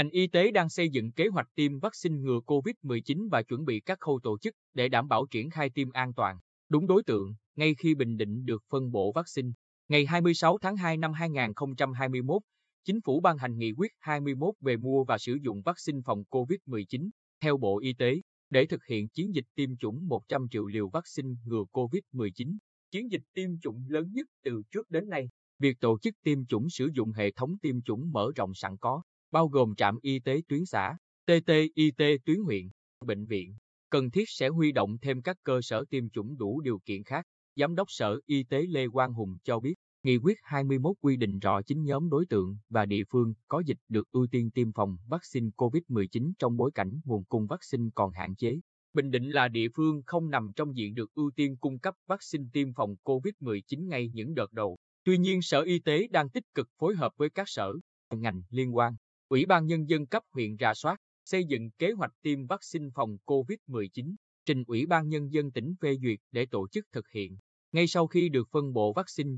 Ngành y tế đang xây dựng kế hoạch tiêm vaccine ngừa COVID-19 và chuẩn bị các khâu tổ chức để đảm bảo triển khai tiêm an toàn, đúng đối tượng, ngay khi Bình Định được phân bổ vaccine. Ngày 26 tháng 2 năm 2021, Chính phủ ban hành nghị quyết 21 về mua và sử dụng vaccine phòng COVID-19. Theo Bộ Y tế, để thực hiện chiến dịch tiêm chủng 100 triệu liều vaccine ngừa COVID-19, chiến dịch tiêm chủng lớn nhất từ trước đến nay, việc tổ chức tiêm chủng sử dụng hệ thống tiêm chủng mở rộng sẵn có, bao gồm trạm y tế tuyến xã, TT y tế tuyến huyện, bệnh viện, cần thiết sẽ huy động thêm các cơ sở tiêm chủng đủ điều kiện khác. Giám đốc Sở Y tế Lê Quang Hùng cho biết, Nghị quyết 21 quy định rõ chính nhóm đối tượng và địa phương có dịch được ưu tiên tiêm phòng vaccine COVID-19 trong bối cảnh nguồn cung vaccine còn hạn chế. Bình Định là địa phương không nằm trong diện được ưu tiên cung cấp vaccine tiêm phòng COVID-19 ngay những đợt đầu. Tuy nhiên Sở Y tế đang tích cực phối hợp với các sở, ngành liên quan, Ủy ban Nhân dân cấp huyện rà soát, xây dựng kế hoạch tiêm vaccine phòng COVID-19, trình Ủy ban Nhân dân tỉnh phê duyệt để tổ chức thực hiện. Ngay sau khi được phân bổ vaccine,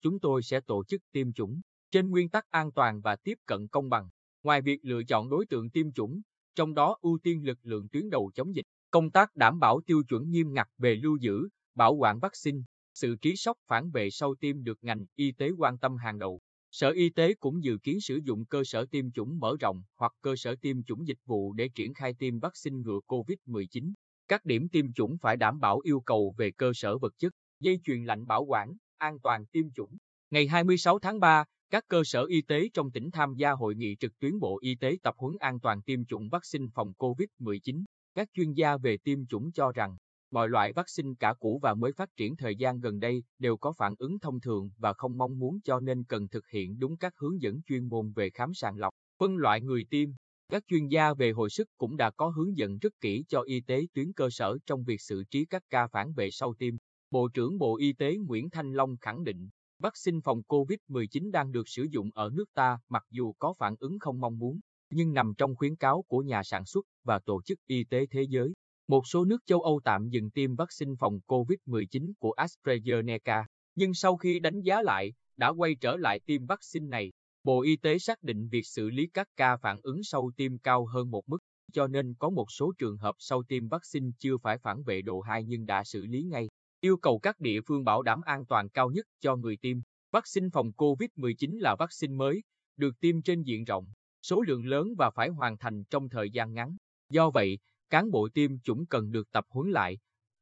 chúng tôi sẽ tổ chức tiêm chủng trên nguyên tắc an toàn và tiếp cận công bằng. Ngoài việc lựa chọn đối tượng tiêm chủng, trong đó ưu tiên lực lượng tuyến đầu chống dịch, công tác đảm bảo tiêu chuẩn nghiêm ngặt về lưu giữ, bảo quản vaccine, sự trí sóc phản vệ sau tiêm được ngành y tế quan tâm hàng đầu. Sở Y tế cũng dự kiến sử dụng cơ sở tiêm chủng mở rộng hoặc cơ sở tiêm chủng dịch vụ để triển khai tiêm vaccine ngừa COVID-19. Các điểm tiêm chủng phải đảm bảo yêu cầu về cơ sở vật chất, dây chuyền lạnh bảo quản, an toàn tiêm chủng. Ngày 26 tháng 3, các cơ sở y tế trong tỉnh tham gia hội nghị trực tuyến Bộ Y tế tập huấn an toàn tiêm chủng vaccine phòng COVID-19. Các chuyên gia về tiêm chủng cho rằng, mọi loại vaccine cả cũ và mới phát triển thời gian gần đây đều có phản ứng thông thường và không mong muốn cho nên cần thực hiện đúng các hướng dẫn chuyên môn về khám sàng lọc, phân loại người tiêm. Các chuyên gia về hồi sức cũng đã có hướng dẫn rất kỹ cho y tế tuyến cơ sở trong việc xử trí các ca phản vệ sau tiêm. Bộ trưởng Bộ Y tế Nguyễn Thanh Long khẳng định, vaccine phòng COVID-19 đang được sử dụng ở nước ta mặc dù có phản ứng không mong muốn, nhưng nằm trong khuyến cáo của nhà sản xuất và Tổ chức Y tế Thế giới. Một số nước châu Âu tạm dừng tiêm vaccine phòng COVID-19 của AstraZeneca, nhưng sau khi đánh giá lại, đã quay trở lại tiêm vaccine này. Bộ Y tế xác định việc xử lý các ca phản ứng sau tiêm cao hơn một mức, cho nên có một số trường hợp sau tiêm vaccine chưa phải phản vệ độ 2 nhưng đã xử lý ngay yêu cầu các địa phương bảo đảm an toàn cao nhất cho người tiêm. Vaccine phòng COVID-19 là vaccine mới, được tiêm trên diện rộng, số lượng lớn và phải hoàn thành trong thời gian ngắn. Do vậy, cán bộ tiêm chủng cần được tập huấn lại,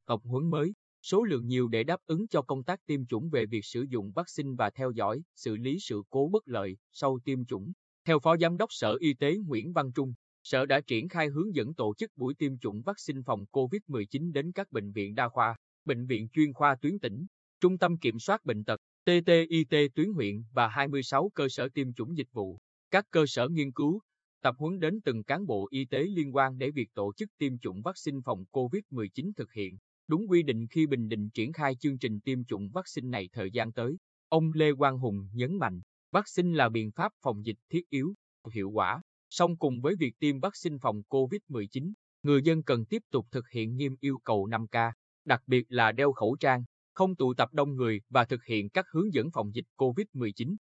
tập huấn mới, số lượng nhiều để đáp ứng cho công tác tiêm chủng về việc sử dụng vaccine và theo dõi, xử lý sự cố bất lợi sau tiêm chủng. Theo Phó Giám đốc Sở Y tế Nguyễn Văn Trung, Sở đã triển khai hướng dẫn tổ chức buổi tiêm chủng vaccine phòng COVID-19 đến các bệnh viện đa khoa, Bệnh viện chuyên khoa tuyến tỉnh, Trung tâm Kiểm soát Bệnh tật, TTIT tuyến huyện và 26 cơ sở tiêm chủng dịch vụ. Các cơ sở nghiên cứu, tập huấn đến từng cán bộ y tế liên quan để việc tổ chức tiêm chủng vaccine phòng COVID-19 thực hiện đúng quy định khi Bình Định triển khai chương trình tiêm chủng vaccine này thời gian tới. Ông Lê Quang Hùng nhấn mạnh, vaccine là biện pháp phòng dịch thiết yếu, hiệu quả. Song cùng với việc tiêm vaccine phòng COVID-19, người dân cần tiếp tục thực hiện nghiêm yêu cầu 5K, đặc biệt là đeo khẩu trang, không tụ tập đông người và thực hiện các hướng dẫn phòng dịch COVID-19.